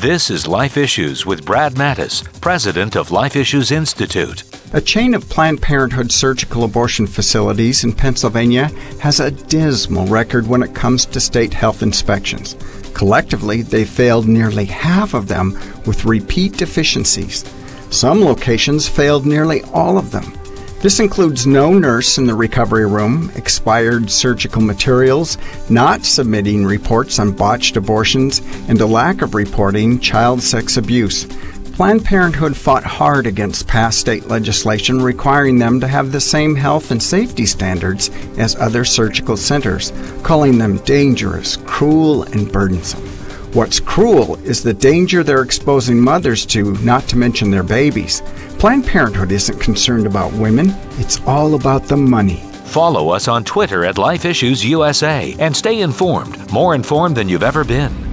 This is Life Issues with Brad Mattes, president of Life Issues Institute. A chain of Planned Parenthood surgical abortion facilities in Pennsylvania has a dismal record when it comes to state health inspections. Collectively, they failed nearly half of them with repeat deficiencies. Some locations failed nearly all of them. This includes no nurse in the recovery room, expired surgical materials, not submitting reports on botched abortions, and a lack of reporting child sex abuse. Planned Parenthood fought hard against past state legislation requiring them to have the same health and safety standards as other surgical centers, calling them dangerous, cruel, and burdensome. What's cruel is the danger they're exposing mothers to, not to mention their babies. Planned Parenthood isn't concerned about women, it's all about the money. Follow us on Twitter at Life Issues USA and stay informed, more informed than you've ever been.